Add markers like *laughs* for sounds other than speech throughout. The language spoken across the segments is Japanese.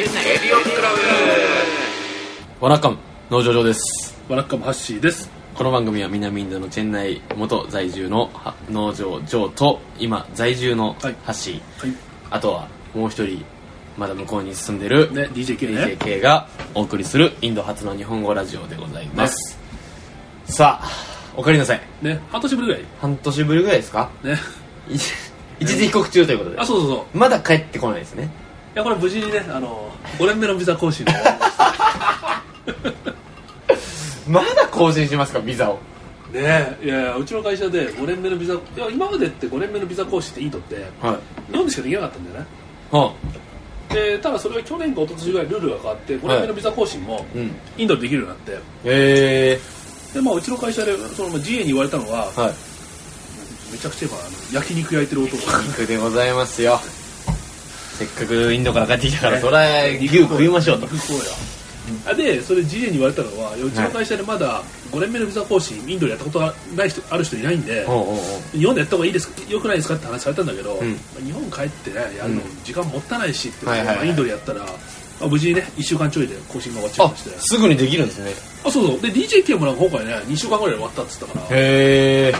レディオクラブワナッカム農場上です。ワラッカムハッシーです。この番組は南インドのチェンナイ元在住のは農場上と今在住のはいハッシー、はい。あとはもう一人まだ向こうに進んでるね DJK ね DJK がお送りするインド初の日本語ラジオでございます、さあおかえりなさい。ね半年ぶりぐらい。半年ぶりぐらいですか？ね。い一時帰国中ということで。あそうそうそう。まだ帰ってこないですね。いやこれ無事にねあの5年目のビザ更新で。*laughs* まだ更新しますかビザを。ねいやいやうちの会社で5年目のビザいや今までって5年目のビザ更新っていいとってはい。日本でしかできなかったんだよね。はでただそれが去年か一昨年ぐらいルールが変わって5年目のビザ更新もうん。インドでできるようになって。へえ。でまあうちの会社でそのまあ GA に言われたのははい。めちゃくちゃ今焼肉焼いてる音が。肉でございますよせっかくインドから帰ってきたからね。それ牛食いましょうと。あでそれ GA に言われたのはうちの会社でまだ5年目のビザ更新インドでやったことがない人ある人いないんで日本でやった方がいいですよくないですかって話されたんだけど、ん。まあ日本帰ってねやるのうん。時間もったいないしって、はいはいはい。まあインドでやったら、まあ、無事にね1週間ちょいで更新が終わっちゃいあましてすぐにできるんですね。あそうそう。で DJK もなんか今回ね2週間ぐらいで終わったっつったから。へえ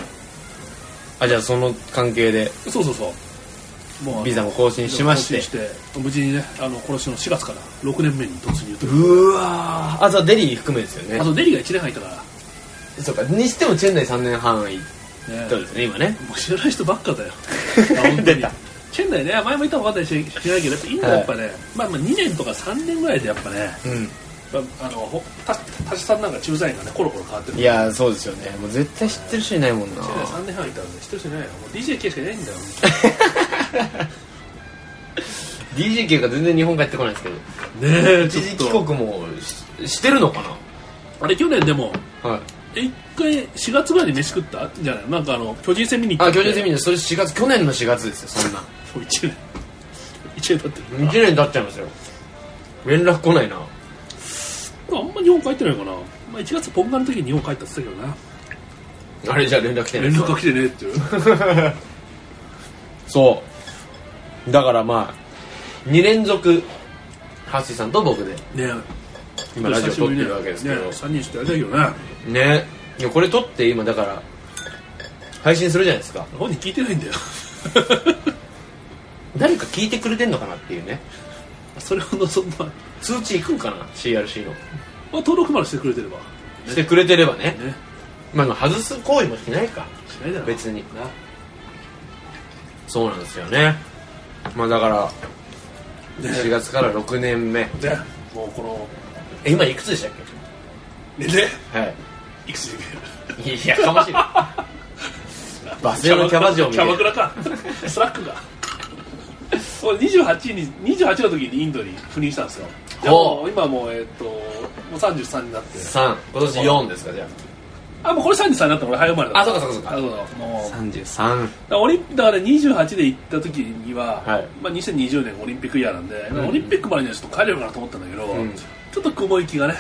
あじゃあその関係で。そうそうそうもうビザも更新しまして。無事にねあの今年の4月から6年目に突入といううわー。あじゃあデリー含めですよね。あとデリが1年入ったから。そうかにしてもチェン内3年半いっねたですね今ね。もう知らない人ばっかだよ。*laughs* あ本当に。チェン内ね前も言ったか分かんないし知らないけどやっぱインドはやっぱね、まあ、まあ2年とか3年ぐらいでやっぱねうん。まああのほたたしさんなんか駐在員がねコロコロ変わってる。いやーそうですよね。もう絶対知ってる人いないもんな。チェン内3年半いたらね知ってる人いないよ。もう DJK しかいないんだよ *laughs* DJK が全然日本帰ってこないですけど。ねえ一時帰国もししてるのかあれ去年でもなはい。え一回4月ぐらいに飯食ったじゃない？なんかあの巨人戦見に行ったあ巨人戦見にそれ4月去年の4月ですよそんな。*laughs* もう1年。1年経ってる。1年経っちゃいますよ。連絡来ないなあんま日本帰ってないかな、まあ、1月ポンガの時に日本帰ったって言ってたけどな。あれじゃあ連絡来てない。連絡が来てねえっていう。*laughs* そう。だからまあ2連続ハッシーさんと僕で。ね。今ラジオ撮ってるわけですけど。ね3人してやりたいけどねね。いやこれ撮って今だから配信するじゃないですか。本人聞いてないんだよ。*laughs* 誰か聞いてくれてんのかなっていうね。それほどそんな、ま通知いくんかな？CRC の。あ、登録までしてくれてれば。してくれてればね。ね。まあまあ外す行為もしないか。しないだろ。別に。な。そうなんですよね。まあだから4ね月から6年目。ね。もうこのえ今いくつでしたっねね。けはい。くつでいやかましい。*laughs* バス停のキャバ嬢みキたいな。ャバクラか。スラックが。*laughs* 俺28に28の時にインドに赴任したんですよもう今もうえっともう33になって。3今年4ですかじゃあ。もうこれ33になったら俺早生まれだあそうかそうかそうか。あそうもあう33だからオリンだから28で行った時には、はい。まあ、2020年オリンピックイヤーなんで、ん。オリンピックまでにはちょっと帰れるかなと思ったんだけど、ん。ちょっと雲行きがね。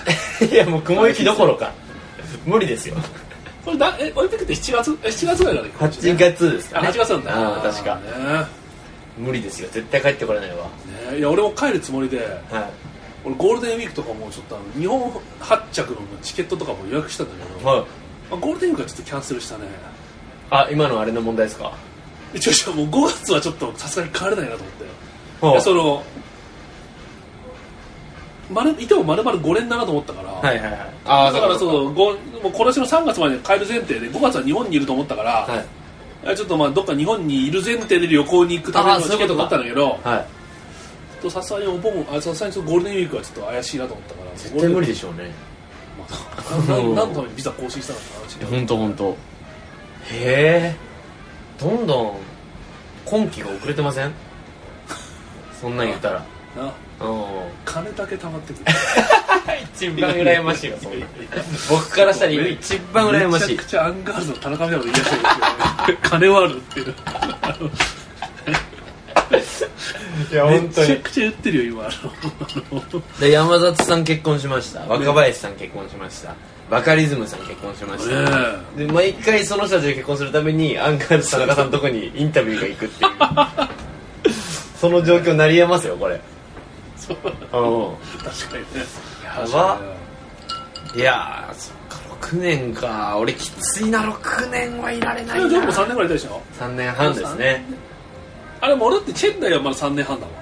いやもう雲行きどころか。無理ですよ。これだえオリンピックって7月？え7月ぐらいから行くんです8ね月ですかあね8月なんだ。ああ確か。ね。無理ですよ。絶対帰ってこれないわ。ね。いや俺も帰るつもりでは俺ゴールデンウィークとかもちょっとあの日本発着のチケットとかも予約したんだけど、いはい。まあ、ゴールデンウィークはちょっとキャンセルしたね。あ今のあれの問題ですか？一応一応もう5月はちょっとさすがに帰れないなと思って。はいやそのまるいても丸々5年だなと思ったから、はいはいはい。ああだからうそうごもう今年の3月までに帰る前提で5月は日本にいると思ったから、はいちょっとまあどっか日本にいる前提で旅行に行くためのチケットだったんだけどはいとさすがにお盆あさすがにゴールデンウィークはちょっと怪しいなと思ったから絶対無理でししょうね。ょ何のためにビザ更新したのか話で本当本当。へえ。どんどん今期が遅れてません？そんなん言ったら。なうん。金だけ貯まってくる。一番羨ましいわそんな。僕からしたら今一番羨ましい。めちゃくちゃアンガールズの田中みたいなこと言い出してるんですよ金はあるっていういやめちゃくちゃ言ってるよ今。あので山里さん結婚しました。若林さん結婚しました。バカリズムさん結婚しました、ねで毎回その人たちが結婚するためにアンガールズ田中さんのとこにインタビューが行くっていう。*laughs* その状況になりえますよこれ。そう。うん。確かにね。やば。いやーそっか6年か。俺きついな6年はいられないいやでもな3年ぐらいいたでしょ？3年半ですねあれも俺だってチェンナイはまだ3年半だもん。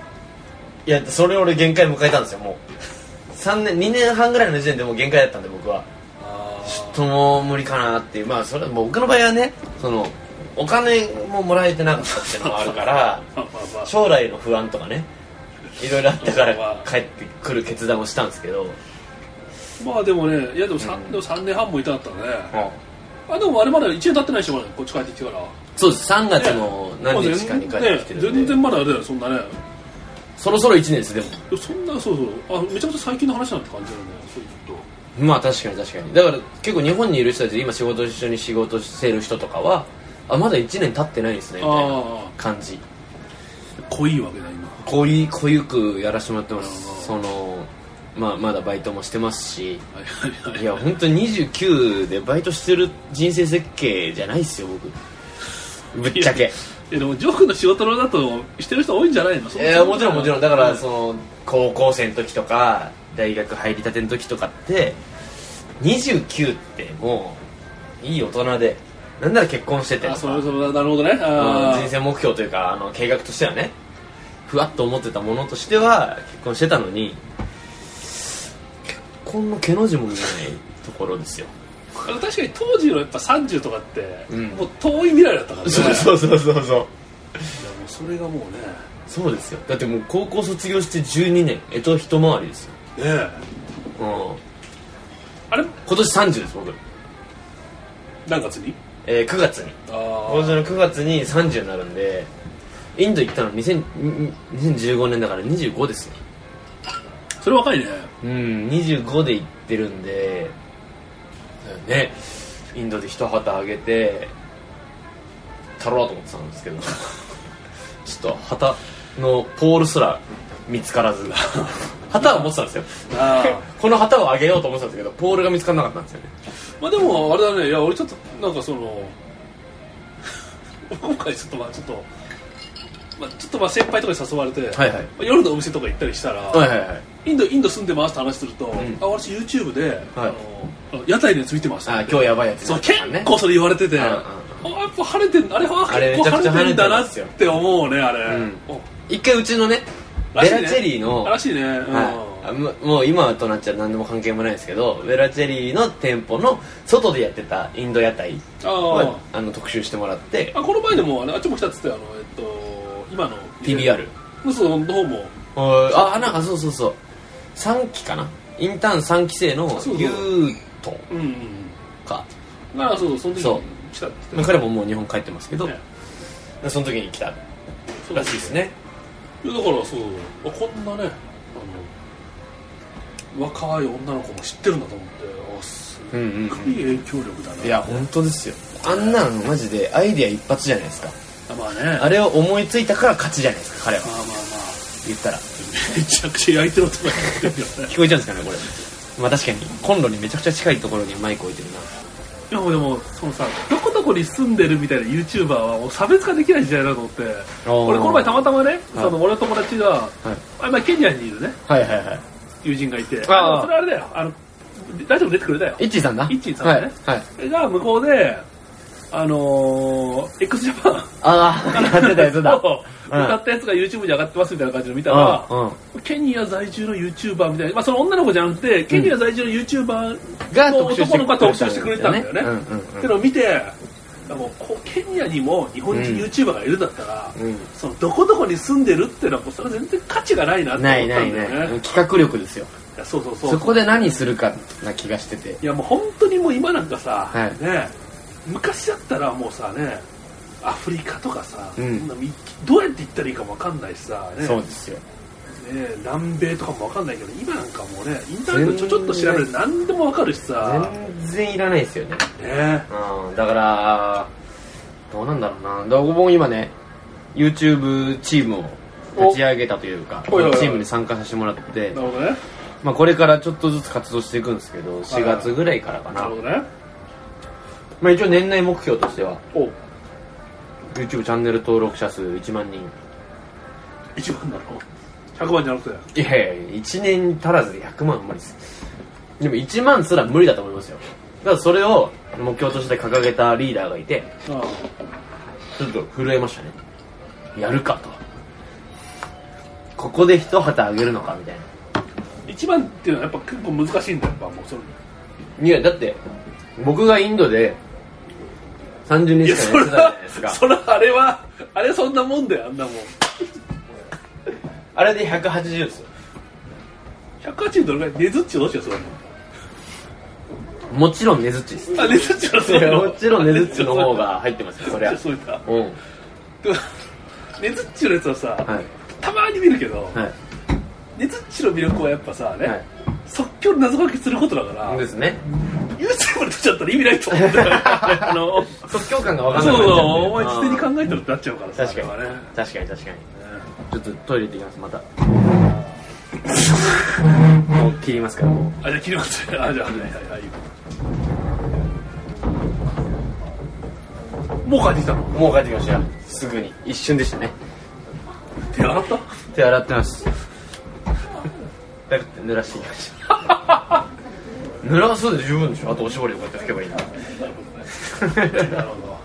いやそれ俺限界迎えたんですよもう。3年2年半ぐらいの時点でもう限界だったんで僕は。あちょっともう無理かなっていう。まあそれはもう僕の場合はねそのお金ももらえてなかったっていうのもあるから *laughs* 将来の不安とかねいろいろあったから帰ってくる決断をしたんですけど、まあでもねいやでも 3,、うん。でも3年半もいたかったね。あでもあれまだ1年経ってないしまだこっち帰ってきてからそうです。3月の何日かに帰ってきてるんで、ね全然まだあれだよそんなね。そろそろ1年ですでも。そんなそうそう。あめちゃくちゃ最近の話なんて感じだよねそういうとまあ確かに確かに。だから結構日本にいる人たちで今仕事一緒に仕事してる人とかはあまだ1年経ってないですねみたいなあ感じ。あ濃いわけだ今。濃い濃ゆくやらせてもらってます。うんそのまあまだバイトもしてますし。はいや本当に29でバイトしてる人生設計じゃないっすよ僕ぶっちゃけ。でもジョークの仕事のだとしてる人多いんじゃないの？いやもちろんもちろん。だからうその高校生の時とか大学入りたての時とかって29ってもういい大人でなんなら結婚してて。あそれそれなるほどね。うん人生目標というかあの計画としてはねふわっと思ってたものとしては結婚してたのに結婚の毛の字も見えないところですよ確かに当時のやっぱ30とかって、うん。もう遠い未来だったからね。そうそうそうそうそう。いやもうそれがもうね。そうですよ。だってもう高校卒業して12年。えと一回りですよ、ねえ。うん、あれ？今年30です僕、何月に？えー9月に。あ今年の9月に30になるんでインド行ったの2000 2015年だから25ですよ。あそれ若いね。うん25で行ってるんでねインドで一旗あげてたろうと思ってたんですけど *laughs* ちょっと旗のポールすら見つからず。旗は持ってたんですよ。この旗をあげようと思ってたんですけどポールが見つからなかったんですよね。まあでもあれだね。いや俺ちょっとなんかその *laughs* 今回ちょっとまあちょっとまあちょっとまあ先輩とかに誘われて、はいはい。夜のお店とか行ったりしたら、はいはいはいインドインド住んでますって話すると、ん。あ私 YouTube で、あのあの屋台でついてます。あ今日やばいやつそう結構それ言われてて、うんうんあやっぱ晴れてんあれは結構晴れてんだなって思うねあれ、うん。お一回うちのねベラチェリーのらしいね、うん。はい、あももう今となっちゃ何でも関係もないですけどベラチェリーの店舗の外でやってたインド屋台あはあの特集してもらって。ああこの前でもあっちも来たっつってあのえっと今の TBR そうの方も。ああなんかそうそうそう3期かな？インターン3期生のそうそう。ユートうんうんかうん。だからそうその時に来たって。まあ彼ももう日本帰ってますけど、ね。その時に来たらしいですね。だからそう。あこんなねあの若い女の子も知ってるんだと思ってあすごい。影響力だな、いや本当ですよ。あんなのマジでアイデア一発じゃないですか。あまあね。あれを思いついたから勝ちじゃないですか彼は。まあまあまあ言ったら。めちゃくちゃ焼いてる音が聞こえちゃうんですかねこれ。まあ確かにコンロにめちゃくちゃ近いところにマイク置いてるな。いやでもそのさどこどこに住んでるみたいな YouTuber はもう差別化できない時代だと思って。俺この前たまたまね、はい。その俺の友達が、はい。あ今ケニアにいるね。はいはいはい。友人がいて。ああそれあれだよ。あのラジオ出てくれたよ。イッチーさんだ。イッチーさんね。はい、はい、が向こうであのー、x ジャパン。ああやってたやつだ。を歌ったやつが YouTube に上がってますみたいな感じの見たら、うんうん。ケニア在住の YouTuber みたいな、まあ、その女の子じゃなくて、ケニア在住の YouTuber の男の子が特集してくれたんだよね。うんうんうんってのを見て、もうこうケニアにも日本人 YouTuber がいるんだったら、うん。そのどこどこに住んでるっていうのはもうそれは全然価値がないなって思ったんだないないよね。ない。企画力ですよ。そうそうそう。そこで何するかな気がしてて。いやもう本当にもう今なんかさ、はい。ね昔だったらもうさねアフリカとかさ、うん。どうやって行ったらいいかもわかんないしさ、ね。そうですよ。ね、南米とかもわかんないけど今なんかもうねインターネットちょちょっと調べると何でもわかるしさ、全然いらないですよね。ね、うんだからどうなんだろうな。だ僕も今ね YouTube チームを立ち上げたというかチームに参加させてもらって。なるほどね。まあこれからちょっとずつ活動していくんですけど4はいはい月ぐらいからかな。なるほどねまあ一応年内目標としてはお。YouTube チャンネル登録者数1万人。一番なの100万じゃなくて。いやいや1年足らずで100万は無理です。でも1万すら無理だと思いますよ。だからそれを目標として掲げたリーダーがいてあちょっと震えましたね。やるかと。ここで一旗あげるのかみたいな。一番っていうのはやっぱ結構難しいんだよやっぱもうそれ。いやだって僕がインドで30日いやそれ間やってたじゃはないですか。それはあれはあれそんなもんだよあんなもん。あれで180ですよ。180どれぐらい？ねずっちどうしようそれも。ちろんねずっちです。あねずっちのそいやもちろんねずっちの方が入ってますよそりゃ。そういったう。ん。ねずっちのやつはさ、はい。たまに見るけど、はい。ねずっちの魅力はやっぱさね、はい。即興で謎かけすることだから、ですね YouTube で撮っちゃったら意味ないと思うんだよね。あの即興感が分そうそうかんなくなっちゃってお前事前に考えてるってなっちゃうからさ確かに。ね確かに確かに。ちょっとトイレ行ってきますまた。もう切りますからもあじゃあ切ります。ねあじゃあはいはいはい。もう帰ってきたの？うもう帰ってきましたよ。すぐに。一瞬でしたね。手洗った？手洗ってます。だって濡らしてきました濡らすで十分でしょ。あとおしぼりでこうやって拭けばいいな。るほど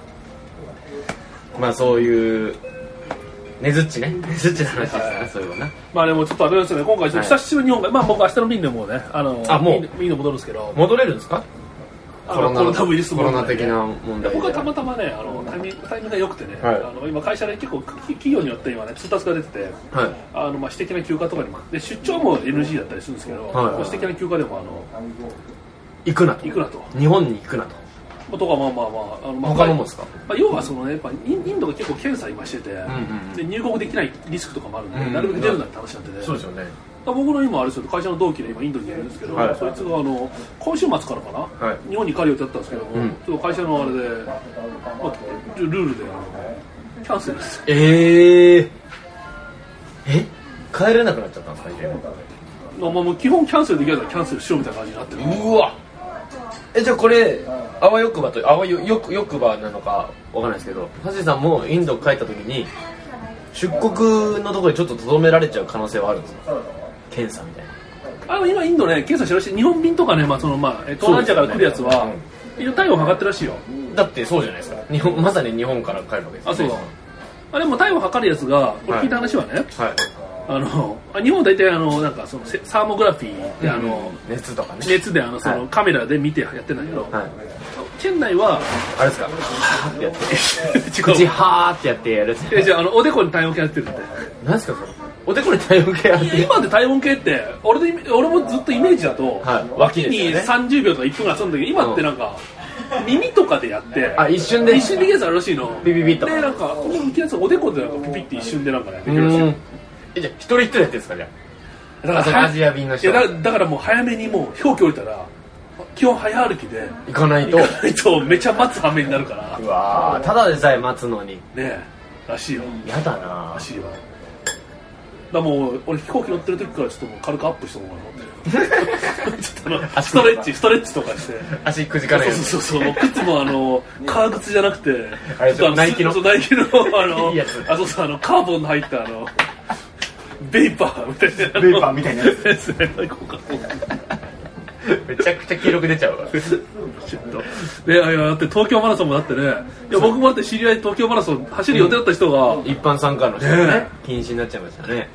まあそういうねずっちね。ねずっちの話ですよね。そういうのな。まあでもちょっとあれですよね。今回久しぶりに日本が、まあ僕明日の便でもうねあのあもう。インドインド戻るんですけど。戻れるんですか？コロナウイルスコロナ的な問題で僕はたまたまねあのタイミングタイミングが良くてね、はい。あの今会社で結構き企業によって今ね通達が出ててはい。あのまあ私的な休暇とかにもで出張も NG だったりするんですけど、はい。はい。私的な休暇でもあの行くなと。行くなと。日本に行くなと。まあとかまあまあまああの、まあ、他のもですか？まあ、要はそのねやっぱインドが結構検査今してて、んうんで入国できないリスクとかもあるんで、うんうんなるべく出るなって話になってて、そうですよね僕の今あれですよ会社の同期で今インドにいるんですけど、はい。そいつがあの今週末からかな、はい。日本に帰る予定だったんですけども、うん。ちょっと会社のあれで、まあ、ルールでキャンセルです。えええ？帰れなくなっちゃったんですか家まあ、もう基本キャンセルできないからキャンセルしろみたいな感じになってる。うわ。えじゃあこれあわよくばとあわよよくよくばなのかわかんないですけどハジさんもインド帰った時に出国のところでちょっととどめられちゃう可能性はあるんですか？検査みたいな。あの今インドね検査してるらしい。日本便とかね、まあそのまあ、え東南アジアから来るやつは、一応体温測ってるらしいよ。だってそうじゃないですか。日本まさに日本から帰るわけですあそう。だあれも体温測るやつがこれ聞いた話はね、はい。あのあ日本は大体あのなんかそのセサーモグラフィーであの、熱とかね。熱であのその、はい。カメラで見てやってんだけど、はい。県内はあれですか？はーってやって。*laughs* 違口うはーってやってやる。やつえじゃああのおでこに体温計やってるって。何ですかそれ？おでこに体温計やって今で体温計って俺のイメ俺もずっとイメージだと、はい。脇に脇ですよね。30秒とか1分ぐらい遊んだけど今ってなんか、耳とかでやってあ一瞬で？一瞬できるやつあるらしいの。ビビビッと。でなんかこの浮きやつおでこでなんかピピって一瞬でなんかねでうきるらしいじゃあ一人一人やってるんですかじゃあ？だからあそのアジア便の人。いやだだからもう早めにもう表記降りたら基本早歩きで。行かないと。行かないとめちゃ待つ羽目になるから。うわーただでさえ待つのに。ねえ。らしいよ。やだな。らしいよだもう俺飛行機乗ってる時からちょっともう軽くアップしてもらおうかなと思って。*laughs* ちょっとあのストレッチストレッチとかして。足くじかないそうそうそうそう靴もあの革靴じゃなくてちょっとのナイキの？そうナイキのあの *laughs* いいやつ。あそうそうあのカーボンの入ったあのベイパーみたいな。ベイパーみたいなやつ。*laughs* めちゃくちゃ記録出ちゃうわ。ちょっと。ねいやいやだって東京マラソンもだってねいや僕もだって知り合い東京マラソン走る予定だった人が、一般参加の人がねね。禁止になっちゃいましたね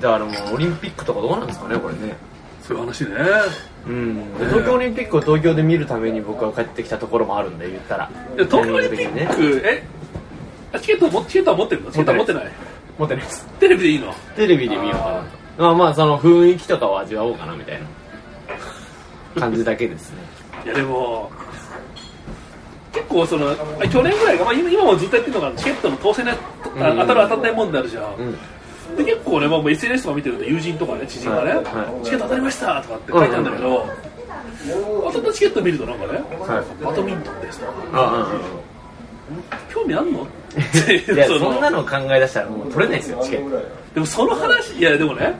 だからもうオリンピックとかどうなんですかねこれね。そういう話ね。うん。東京オリンピックを東京で見るために僕は帰ってきたところもあるんで言ったら。東京オリンピック、え？あチケットもチケットは持ってるの？チケットは持ってない？持ってないです。テレビでいいの？テレビで見ようかなと。まあまあその雰囲気とかを味わおうかなみたいな感じだけですね。*laughs* いやでも結構そのあ去年ぐらいが、まあ、今今もずっとやってるのがチケットの当選のあ当たる当たらない問題あるじゃん、うんで結構ね、まあ、SNS とか見てると友人とかね知人がね、はい。はい。チケット当たりましたとかって書いてあるんだけど、当たったチケット見るとなんかね、はい。バドミントンですとか。あ興味あんの？*laughs* いやそんなの考え出したらもう取れないですよチケット。でもその話いやでもね、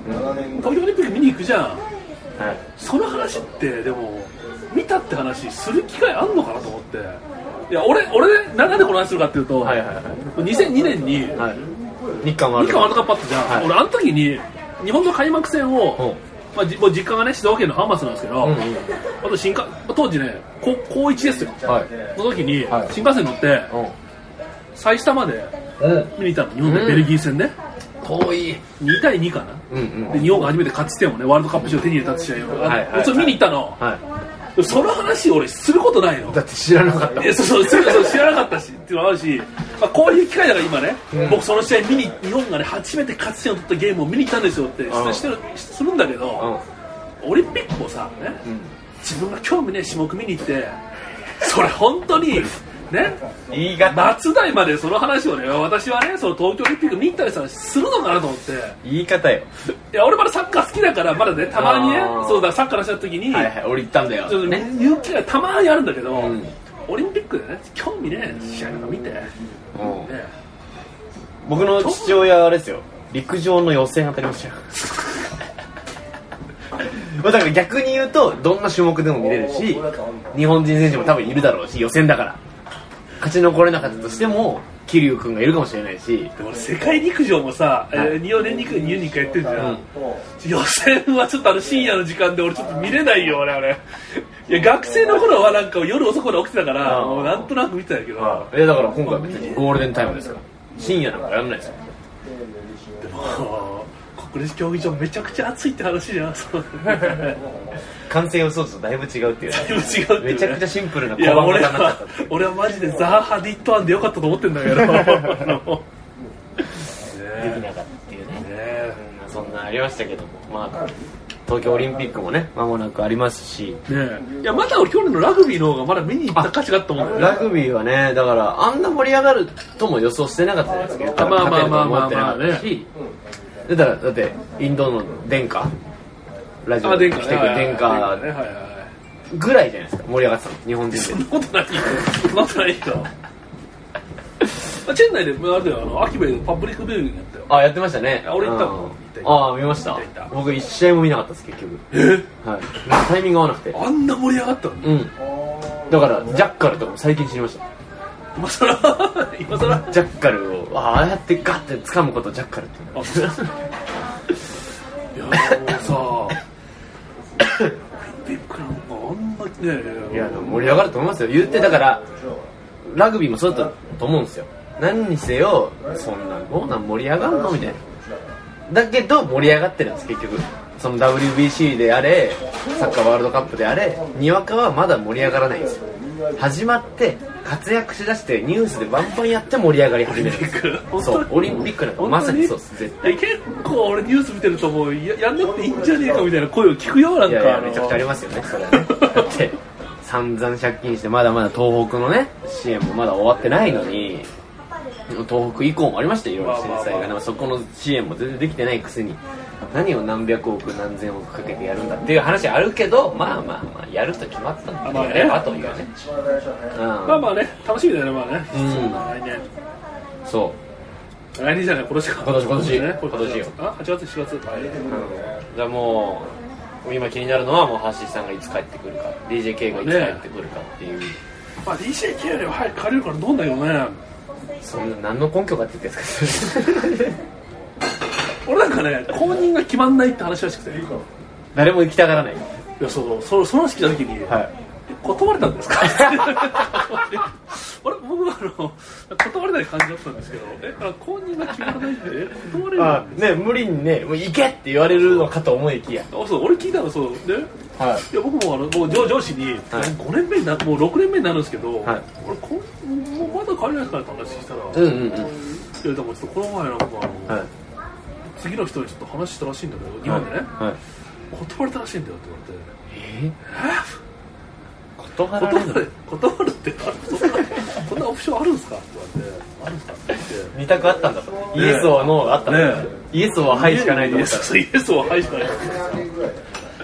東京オリンピック見に行くじゃん。はい。その話ってでも見たって話する機会あんのかなと思って。いや俺俺なんでこの話するかっていうと、はいはいはい。2002年にはい日韓ワールドカップ。あったじゃん、はい。俺あの時に日本の開幕戦を、プまあ、じもう実家がね静岡県の浜松なんですけど、うんうん。あと新幹当時ね高高1ですよ。はい。その時にはい。新幹線乗って最下までうん。見に行ったの。日本でベルギー戦ね、遠い。2対2かな。うんうん。で日本が初めて勝ち点をねワールドカップ上手に入れた試合を、はいはいそれ見に行ったの、はその話俺することないの。いだって知らなかったそうそうそうそう知らなかったしっていうのもあるし、まあ、こういう機会だから今ね、うん。僕その試合見に日本がね初めて勝ち点を取ったゲームを見に行ったんですよってうん。してるするんだけど、オリンピックもさねうんうん。自分が興味ねえ種目見に行ってそれ本当にね。言い方。夏代までその話をね私はねその東京オリンピック見たりしたらするのかなと思って。言い方よ。いや俺まだサッカー好きだからまだねたまにねそうだサッカーのした時に、はいはい俺言ったんだよ。ね言う機会たまにあるんだけど、うん。オリンピックでね興味ねえ試合なんか見て、ねうん。僕の父親はあれですよ。陸上の予選当たりましたよ。*laughs* まあだから逆に言うとどんな種目でも見れるし日本人選手も多分いるだろうし予選だから勝ち残れなかったとしても桐生君がいるかもしれないし。でも俺世界陸上もさ、えー、2年に1回2に1回やってるじゃん、予選はちょっとあの深夜の時間で俺ちょっと見れないよ俺あれ。いや学生の頃はなんか夜遅くまで起きてたからうん。もうなんとなく見てたんだけど、えだから今回別にゴールデンタイムですから深夜なんかやらないですよ。でも国立競技場めちゃくちゃ暑いって話じゃんそう *laughs* 完成予想図とだいぶ違うっていうね。だいぶ違うっていうね。めちゃくちゃシンプルな小判俺は型になっちゃった俺はマジでザーハディットアンでよかったと思ってんだけど。*laughs* できねなかったっていうね。え。うんそんなありましたけども。まあ東京オリンピックもね間もなくありますし。ねえ。いやまだ俺去年のラグビーの方がまだ見に行った価値があったもんね。ラグビーはねだからあんな盛り上がるとも予想してなかったじゃないですかまあまあまあまあまあ勝てると思ってなかったし。だからだってインドの殿下ラジオに来てくれる殿ね下。ぐらいじゃないですか盛り上がってたの日本人で。そんなことないよ。そんなことないよまあチェン内であれだよあの秋部でパブリックビューイングやったよ。あやってましたね。あ俺行ったのうん。行った行った。ああ見ました。僕一試合も見なかったです結局。え？はい。タイミング合わなくて。あんな盛り上がったの？うん。だからジャッカルとかも最近知りました。今さら *laughs* 今さらジャッカルをあああやってガッて掴むことをジャッカルって言いや盛り上がると思いますよ。言ってだからラグビーもそうだったと思うんですよ。何にせよそんなどうなん盛り上がるのみたいな。だけど盛り上がってるんです結局。その WBC であれサッカーワールドカップであれにわかはまだ盛り上がらないんですよ。始まって活躍しだしてニュースでバンバンやって盛り上がり始めるんです。そうオリンピックなんかまさにそうです絶対。結構俺ニュース見てるともうややんなくていいんじゃねえかみたいな声を聞くよなんかいやめちゃくちゃありますよねそれはね。だって散々借金してまだまだ東北のね支援もまだ終わってないのに東北以降もありましたよいろいろ震災まあまあまあ。がねそこの支援も全然できてないくせに何を何百億何千億かけてやるんだっていう話あるけどまあまあまあやると決まったんだまあね。やればというね。うん。まあまあね楽しみだよねまあね。うん。来年。そう。来年じゃない今年か。今年今年。ね今年よ。あ8月4月。うん、だからもう今気になるのはもう橋井さんがいつ帰ってくるか。DJK がいつ帰ってくるかっていう、まあ DJK よりは早く借りるからどうだよね。そんな何の根拠があって言ってんですか俺なんかね公認が決まんないって話らしくて。い誰も行きたがらない。やそうそう。そその式の時に、はい。断れたんですか？*laughs* 俺僕はあの断れない感じだったんですけどえあ公認が決まらないんでえ断れるあんね無理にねもう行けって言われるのかと思いきや。あそう俺聞いたのそう。ではい。や僕もあのもう上上司に、はい。5年目になもう6年目になるんですけど、はい。俺こんもうまだ帰れないからって話したら、うんうんうん。いやでもちょっとこの前なんかあの、はい次の人にちょっと話したらしいんだけど日本でね、はい。断れたらしいんだよって言われて。え断られ断るる？断るってあそんなそんなオプションあるんですか？って言われて。あるんですか？って言って。二択あったんだとイエスはノーあったんだねイエスははいしかないと思った。らイエスイエスははいしかない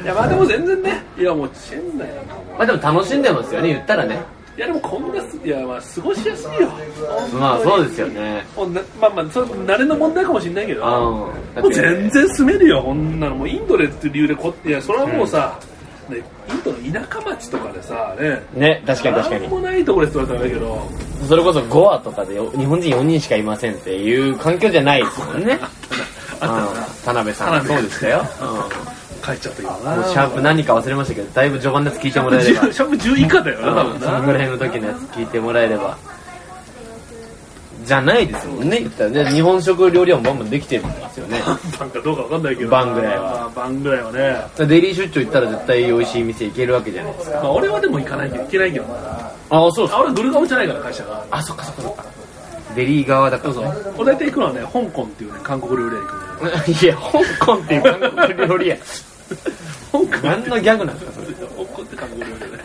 いやまあでも全然ね。いやもうチェン内なんかもまあでも楽しんでますよね言ったらねいやでもこんなすいやまあ過ごしやすいよ。まあそうですよね。もうなまあまあそれ慣れの問題かもしれないけど。うん。もう全然住めるよこんなの。もうインドでっていう理由でこいやそれはもうさ、ねインドの田舎町とかでさね。ね確かに確かなんもにないところですって言われたらあれだけど。それこそゴアとかでよ日本人4人しかいませんっていう環境じゃないですもんね。*laughs* あった田辺さん。そうでしたよ、帰っちゃった今うん、なシャープ何か忘れましたけどだいぶ序盤のやつ聞いてもらえれば。*laughs* シャープ10以下だよな多分そのぐらいの時のやつ聞いてもらえれば。じゃないですもんね言ったらね。日本食料理はバンバンできてるんで。すよねバンかどうかわかんないけどバンぐらいは。まあバンぐらいはね。デイリー出張行ったら絶対美味しい店行けるわけじゃないですか。まあ俺はでも行かないけど行けないけどな。ああそうですあ俺グルガオじゃないから会社が。あそっかそっかそっか。デリー側だからそうそう俺大体行くのはね香港っていうね韓国料理屋行くの *laughs* いや香港っていう韓国料理屋何のギャグなんですかそれ。香港って韓国料理屋ね。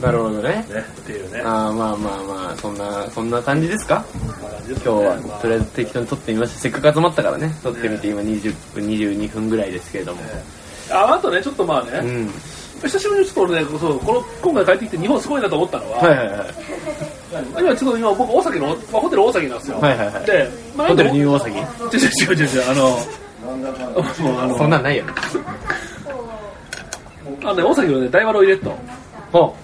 なるほどね。ねっていうね。ああまあまあまあそんなそんな感じですか？今日はとりあえず適当に撮ってみました。せっかく集まったからね。撮ってみて今20分22分ぐらいですけれども。ああとねちょっとまあね、うん。久しぶりにちょっと俺ねそうこの今回帰ってきて日本すごいなと思ったのは、はいはいはい。今ちょっと今僕大崎の、まあ、ホテル大崎なんですよ、はいはいはいで、まあ、ホテルニュュー大崎違う違う違う違うあのそんなんないよ。ね *laughs* あのね大崎のね大和ロイレットほ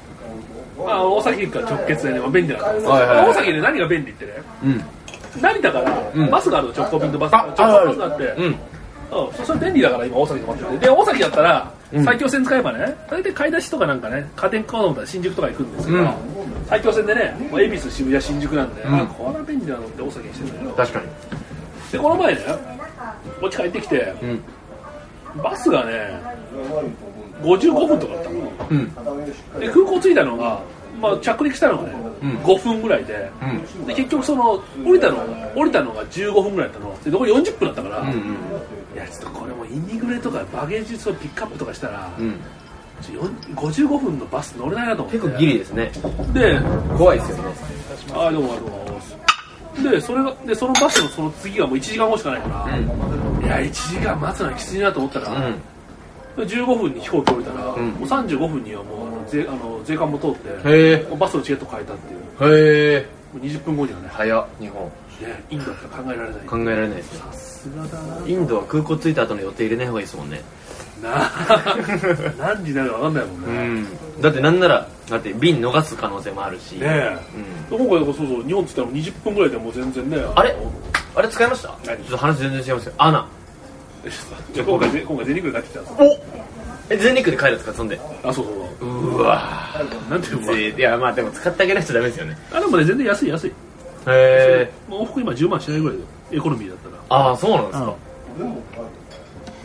まあ、大崎駅から直結でね、まあ、便利なんですよ、はいはい。はい大崎で何が便利ってね。ううん。成田からうん。バスがあるの直行便とバス。あ直行バスがあって。うん。うん。そそれ便利だから今大崎で待っててで大崎だったらうん。埼京線使えばね大体買い出しとかなんかね家電買おうと思ったら新宿とか行くんですけど、うん。埼京線でね恵比寿渋谷新宿なんで、うん。あこれは便利だなって大崎にしてるんだよ。確かに。でこの前ねこっち帰ってきてうん。バスがね55分とかだったの。うん。で空港着いたのが、まあ、着陸したのがね、うん。5分ぐらいでうん。で結局その降りたのが降りたのが15分ぐらいだったの。で残り40分だったから、うんうん。いやちょっとこれもインディグレとかバゲージをピックアップとかしたら、うん。ちょよん55分のバス乗れないなと思って。結構ギリですね。で怖いですよね。あどうもどうもでそれがでそのバスのその次がもう1時間後しかないから、うん。いや1時間待つのはきついなと思ったら、うん。15分に飛行機降りたら、うん。もう35分にはもうあの税あの税関も通ってへえ。もうバスのチケット変えたっていう。へえ。もう20分後にはね早っ日本。ねインドだったら考えられない。考えられないですねさすがだな。インドは空港着いた後の予定入れない方がいいですもんねなあ。*laughs* 何時になるか分かんないもんうね、ん。だってなんならだって便逃す可能性もあるし。ねえ。うん。今回そうそう日本っつったらもう20分ぐらいでもう全然ねあれ？あれ使いました？何？ちょっと話全然違いますよ。アナ。じゃあ今回ぜ今回全日空で帰ってきたんですおえ全日空で帰るんですかそんで。あそうそうそう。うわなんていうのいやまあでも使ってあげないとダメですよね。あでもね全然安い安い。へえ往復今10万しないぐらいでエコノミーだったら。ああそうなんですか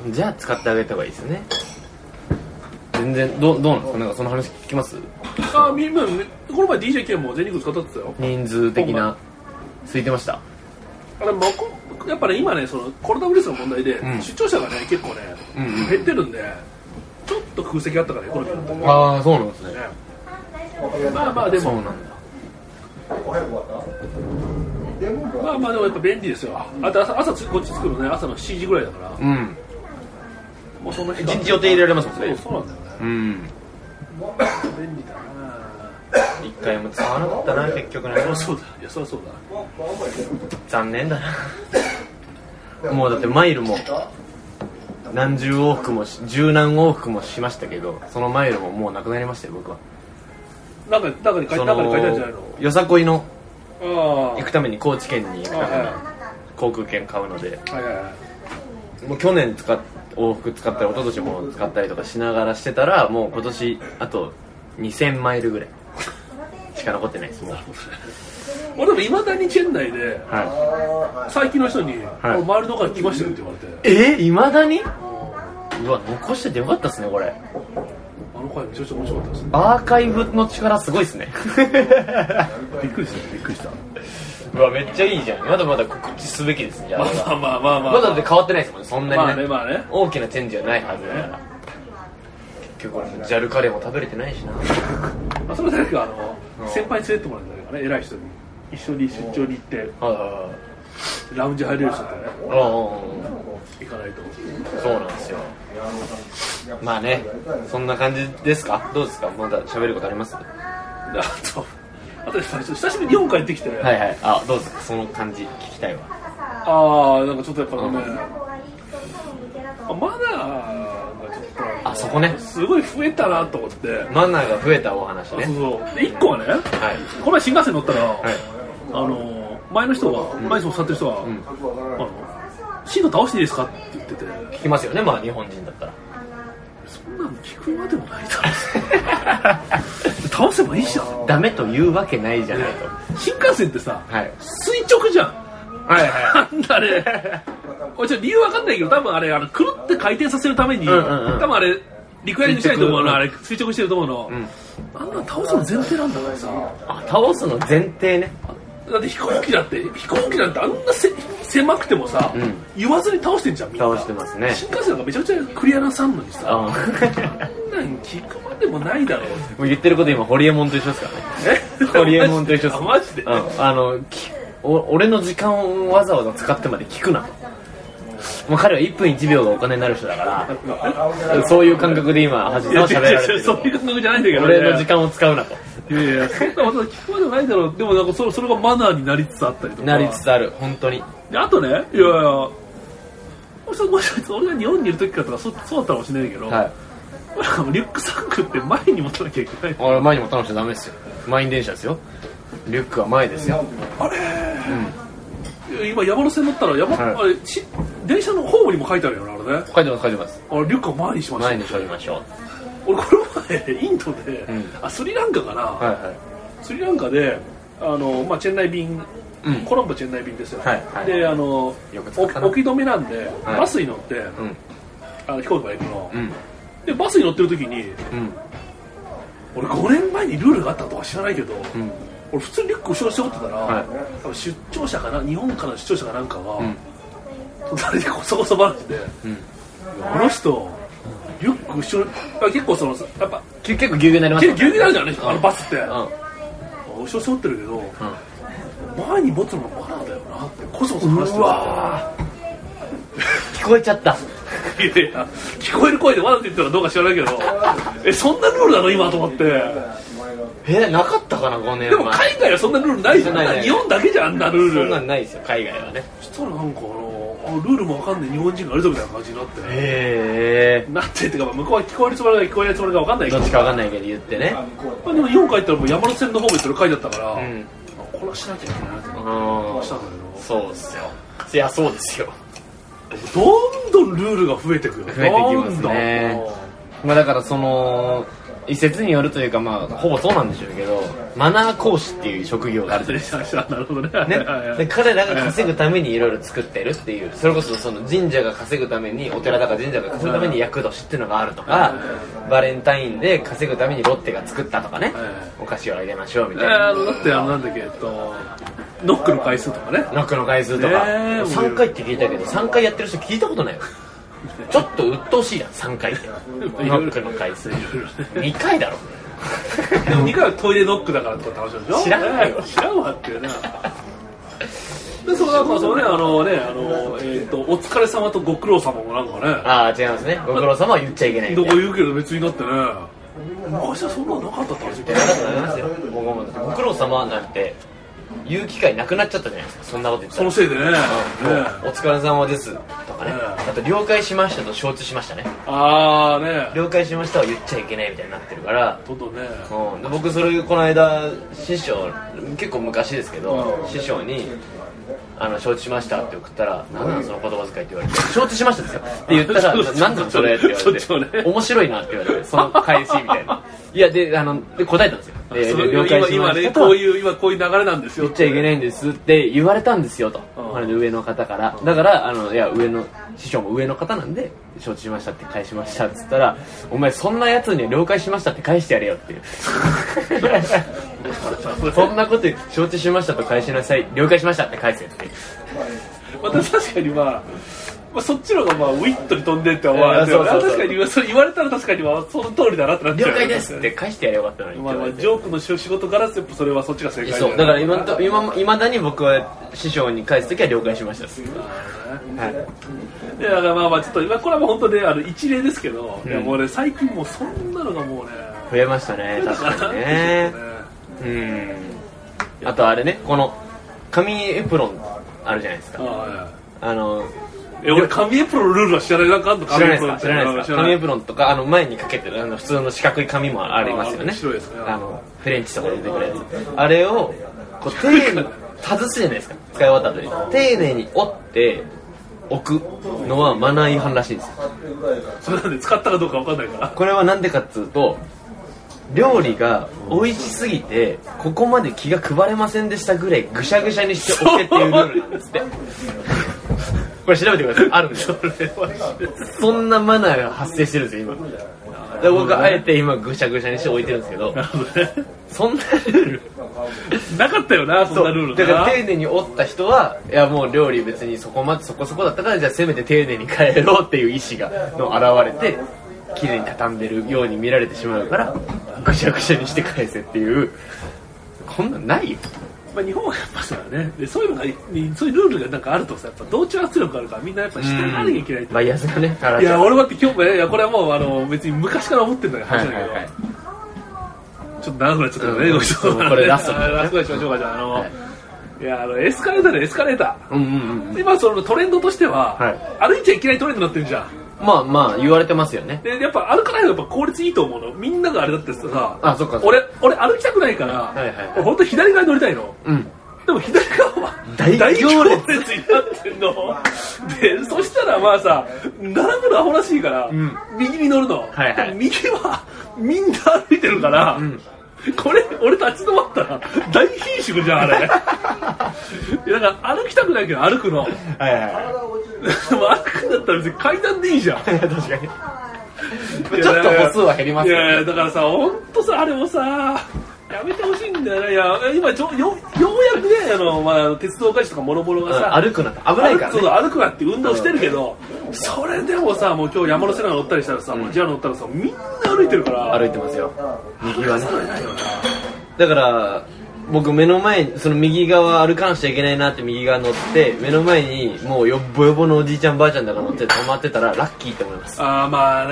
じゃあ使ってあげた方がいいですよね。全然どうどうなんですか？なんかその話聞きます？あみんなねこの前 DJ ケンも全日空使ったってたよ。人数的な。空いてました？あれまあこやっぱね今ねそのコロナウイルスの問題で、うん。出張者がね結構ね、うんうん。減ってるんでちょっと空席あったからエコノミーだったねああそうなんですね。まあまあでも。そうなんだ。まあまあでもやっぱ便利ですよ。あと朝朝つこっち着くのね朝の7時ぐらいだから。うんもうその日一日予定入れられますもんそうね。そうなんだよね。うん。便利だな一回も使わなかったな結局ね。あそうだ。いやそりゃそうだ残念だな。もうだってマイルも何十往復もし十何往復もしましたけどそのマイルももうなくなりましたよ僕は。中に書いそ中に書いてあるんじゃないの？よさこいのあ行くために高知県に行くため航空券買うので。あはいはいはい。もう去年使っ往復使ったり一昨年も使ったりとかしながらしてたらもう今年あと2000マイルぐらい。しか残ってないですもう。俺でもいまだにチェン内では最近の人に「はい。俺周りのから来ましたよ」って言われて。いえいまだに？うわ残しててよかったですねこれ。あの回めちゃくちゃ面白かったですねアーカイブの力すごいですねびっくりしたびっくりしたうわめっちゃいいじゃん。まだまだ告知すべきですね。じゃあまあまあまあまあ。まあまだだって変わってないですもんね。そんなに。まあね,、ねまあね。大きなチェンジはないはずだから。結局ジャルカレーも食べれてないしな。まあそれ誰かあのうん。先輩に連れてってもらうんだけどね偉い人に。一緒に出張に行って。ラウンジ入れる人ってねああ行かないと。そうなんですよ。まあねそんな感じですか？どうですか？まだ喋ることあります？*laughs* あとあと久しぶりに日本帰ってきて、いはい。あどうですかその感じ聞きたいわ。ああなんかちょっとやっぱね、うん。あマナーがちょっそこね。すごい増えたなと思って。マナーが増えたお話ね。そうそう。で1個はねはい。この前新幹線乗ったら、はい。あの前の人が前に座ってる人が、ん。あのシート倒していいですかって言ってて。聞きますよね。まあ日本人だったら。そんなの聞くまでもないだろ。倒せばいいじゃん。ダメと言うわけないじゃない新幹線ってさとはい。垂直じゃん。はいはなんだあれ。俺ちょっと理由わかんないけど多分あれあのくるって回転させるために、うんうんうん。多分あれリクエリングしたいと思うの垂直あれ垂直してると思うの、ん。あんなの倒すの前提なんだからさ。あ倒すの前提ね。だって飛行機だって飛行機なんてあんなせ狭くてもさ、うん。言わずに倒してんじゃんみんな。倒してますね。新幹線なんかめちゃくちゃクリアなさんのにさああんなん聞くまでもないだろうもう言ってること今ホリエモンと一緒ですからね。え？ホリエモンと一緒です。あマジで、うん、あのきお俺の時間をわざわざ使ってまで聞くな。ともう彼は1分1秒がお金になる人だから *laughs* そういう感覚で今橋さんは喋られてるそういう感覚じゃないんだけど、ね、俺の時間を使うなといやいやそんなこと聞くまでもないだろう。でもなんかそそれがマナーになりつつあったりとか。なりつつある。本当に。であとねいやいやもし俺が日本にいる時からとかそそうだったかもしれないけど、はい。リュックサックって前に持たなきゃいけない。俺前に持たなくちゃダメですよ。満員電車ですよ。リュックは前ですよ。あれ今山手線乗ったら山、はい。あれし電車のホームにも書いてあるよねあれね。書いてます書いてます。あれリュックを前にしましょう。前にしましょう俺この前インドで、ん。あスリランカかな、はいはスリランカであの、まあ、チェンナイ便、うん。コロンボチェンナイ便ですよ、はいはいであの置き止めなんで、はい。バスに乗って、いうん。あの飛行機まで行くの、うん。でバスに乗ってる時にうん。俺5年前にルールがあったとか知らないけど、うん。俺普通にリュック後ろに背負ってたら、はい。多分出張者かな日本からの出張者かなんかが、うん。隣でこそこそ話で、うん。あの人リュック後ろ結構そのやっぱき結構ギュウギュウになります結構ギュウギュウになるじゃん。ね、あのバスって、うん後ろ背負ってるけどうん前に持つのもマナーだよなってこそこそ話してうわ聞こえちゃった。いやいや聞こえる声でマナーって言ったらどうか知らないけどえそんなルールなの今と思って。えなかったかな5年前。でも海外はそんなルールないじゃん。ないない日本だけじゃんあんなルール。そんなんないですよ海外はね。そしたらなんかあのあルールもわかんない日本人があるぞみたいな感じになって。へえなってっていうか向こうは聞こえるつもりか聞こえないつもりかわかんないけどどっちかわかんないけど言ってね。まあでも日本帰ったらもう山手線の方面それ書いてあったから、うん。あこれはしなきゃいけないなってうん。したんだそうっすよ。いやそうですよ。けどどんどんルールが増えてくよ。増えてきますね。まあだからその一説によるというかまあほぼそうなんでしょうけどマナー講師っていう職業があるじゃないですかなるほどね。ね。で彼らが稼ぐためにいろいろ作ってるっていうそれこそその神社が稼ぐためにお寺だか神社が稼ぐために厄年っていうのがあるとかバレンタインで稼ぐためにロッテが作ったとかねはいお菓子をあげましょうみえたいな。ーだってあのなんだっけえっとノックの回数とかね。ノックの回数とか、ねえ3回って聞いたけど3回やってる人聞いたことないよちょっと鬱陶しいやん3回。ってノックの回数。2回だろ。でも2回はトイレノックだからとかって話でしょ？知らないよ。ね知らんわっていうねでそのなんかそのねあのねあのえっ、とお疲れ様とご苦労様もなんかね。ああ違いますね。ご苦労様は言っちゃいけない。みどたいなこ言うけど別になってね。昔はそんなのなかったって話。いやだからありますよ。ご苦労様なんて言う機会なくなっちゃったじゃないですか。そんなこと言ったら。そのせいでね。お疲れ様ですとかね。ねあと了解しましたと承知しましたね。ああね。了解しましたは言っちゃいけないみたいになってるから。どんどんね。うん、で僕それこの間師匠結構昔ですけど、うん。師匠にあの承知しましたって送ったら「何なのその言葉遣い」って言われて「承知しました」ですよ。って言ったら「*laughs* 何なのそれ」って言われて「面白いな」って言われてその返しみたいないやであので答えたんですよ。了解今今ねしましたと。こういう今こういう流れなんですよ言っちゃいけないんですって言われたんですよと、うん。あれで上の方から。だからあのいや上の師匠も上の方なんで承知しましたって返しましたっつったらお前そんなやつには了解しましたって返してやれよっていう。*laughs* そんなこと承知しましたと返しなさい。了解しましたって返せってまた確かにまあ、まあ、そっちの方がまあウィットに飛んでって思われていやそうそうそう。確かにそれ言われたら確かにまあその通りだなってなっちゃう。了解です。って返してやればよかったのに。まあまあジョークの仕事からすればそれはそっちが正解そうだから今んと今いまだに僕は師匠に返す時は了解しました。はい、いやだからまあまあちょっと今これはもう本当ねあの一例ですけど、うん。いやもうね最近もうそんなのがもうね増えましたね確かにね。うん。あとあれねこの紙エプロンあるじゃないですか。ああのえ俺紙エプロンのルールは知らないなんかあんの？知らないですか？紙知らないですか？紙エプロンとかあの前にかけてるあの普通の四角い紙もありますよね。あ白いですね。あのフレンチとかで出てくるやつ。あれをこう丁寧に外すじゃないですか？使い終わった後に。丁寧に折って置くのはマナー違反らしいんですよ。それなんで使ったかどうかわかんないから。これはなんでかっつうと料理が美味しすぎてここまで気が配れませんでしたぐらいぐしゃぐしゃにしておけっていうルールなんですって *laughs* これ調べてください。あるんですよ。そんなマナーが発生してるんですよ今。で僕はあえて今ぐしゃぐしゃにして置いてるんですけど。なるほどねそんなルール。なかったよなそんなルールだから丁寧に折った人はいやもう料理別にそこまでそこそこだったからじゃあせめて丁寧に帰ろうっていう意思がの現れて綺麗に畳んでるように見られてしまうからぐしゃぐしゃにして返せっていうこんなんないよまあ、日本はやっぱそうだね。でそういうのがそういうルールがなんかあるとさやっぱ同調圧力あるからみんなやっぱ従わなきゃいけない。バイアスがねいや俺だって今日もねいやこれはもうあの別に昔から思ってるんだけどはい話だけど、はいは。いちょっと長くなっちゃったからね、うん。ごちそうさまこれラスト。*laughs* ラストにしましょうかじゃああの、はい。い、やあのエスカレーターでエスカレータうんうんうんー今そのトレンドとしては、はい。歩いちゃいけないトレンドになってるじゃんまあまあ言われてますよね。でやっぱ歩かないのがやっぱ効率いいと思うの。みんながあれだってさあそっかそっか。俺俺歩きたくないから、はいはいはい。俺本当左側に乗りたいの。うん。でも左側は大大行行列列になってんの。でそしたらまあさ並ぶのアホらしいから、ん。右に乗るの、はいはい。右はみんな歩いてるから、んこれ俺立ち止まったら大貧縮じゃんあれ。いやだから歩きたくないけど歩くの。はいはいはい。でも歩くんだったら別に階段でいいじゃん。*laughs* 確かに。ちょっと歩数は減りますいやいよねやだからさ本当さあれもさやめてほしいんだよねいや今ちょよようやくねあの、まあ、鉄道会社とかもろもろがさ、歩くな危ないからね。う歩くなって運動してるけど、それでもさもう今日山手線乗ったりしたらさ、もう JR 乗ったらさみんな歩いてるから。歩いてますよ。右はねだから僕目の前にその右側歩かなくちゃいけないなって右側乗って目の前にもうよっぼよぼのおじいちゃんばあちゃんだから乗って止まってたらラッキーって思います。ああまあ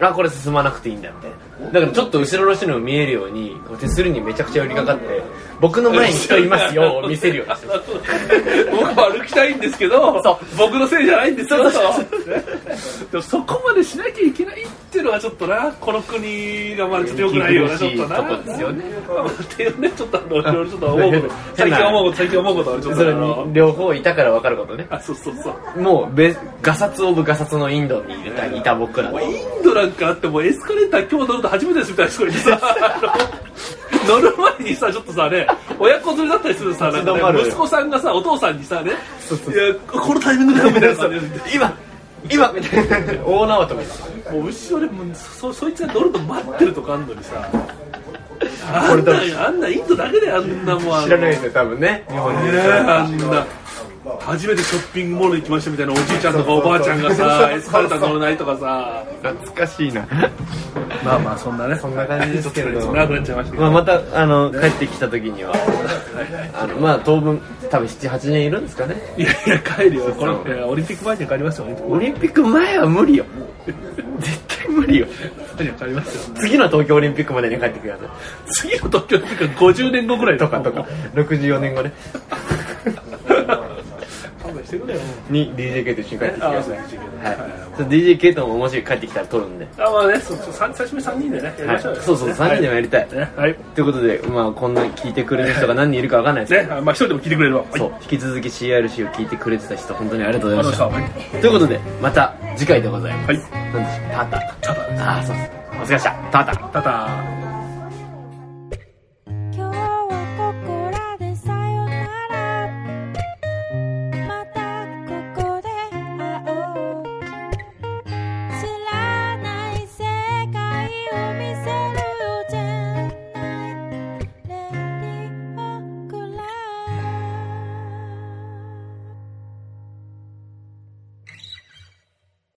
な、あこれ進まなくていいんだみたいなだからちょっと後ろの人にも見えるようにこう手すりにめちゃくちゃ寄りかかって僕の前に人いますよ *laughs* を見せるように。してます僕は歩きたいんですけどそう。僕のせいじゃないんですよと。でもそこまでしなきゃいけないっていうのはちょっとなこの国がまだちょっとよくないよなちょっとな。ですよね。っていうねちょっとあのいろいろちょっと *laughs* 思うこと。最近思うこと最近思うことはちょっそれと両方いたから分かることね。あそうそうそう。もうべガサツオブガサツのインドにいたいた僕らのインドなんかあってもうエスカレーター今日乗ると初めてですみたいな人がいてさ *laughs* 乗る前にさちょっとさね親子連れだったりするとさなんかね息子さんがさお父さんにさねいやこのタイミングだよみたいな感じで今今みたいな。大縄跳びもう後ろでもうそそいつが乗るの待ってるとかあんのにさ。あんなあんなインドだけであんなもん知らないですよ多分ね。日本人あんな初めてショッピングモール行きましたみたいなおじいちゃんとかおばあちゃんがさ *laughs* エスカレーター乗れないとかさ。懐かしいな。まあまあそんなね。そんな感じですけれど。ちょっと長くなっちゃいましたけど。まあ、またあの帰ってきた時にはあのまあ当分多分78年いるんですかね。いやいや帰るよ。これオリンピック前には帰りますよ。オリンピック前は無理よ。絶対無理よ。前には帰りますよ。次の東京オリンピックまでに帰ってくださ次の東京オリンピックは50年後ぐらいいとかとか。64年後ねに DJK と一緒に帰ってきてください。はい。DJK とももし帰ってきたら撮るんで。あまあねそう最初に3人でねやりはいましょうよ。そうそう3人でもやりたい。ねはい。ということでまあこんな聞いてくれる人が何人いるかわかんないですけど。ねあまあ一人でも聞いてくれれば。はい。そう引き続き CRC を聞いてくれてた人本当にありがとうございましたということでまた次回でございます。はい。何でしょうタ。タただああそうですお疲れ様でした。タタ。ただ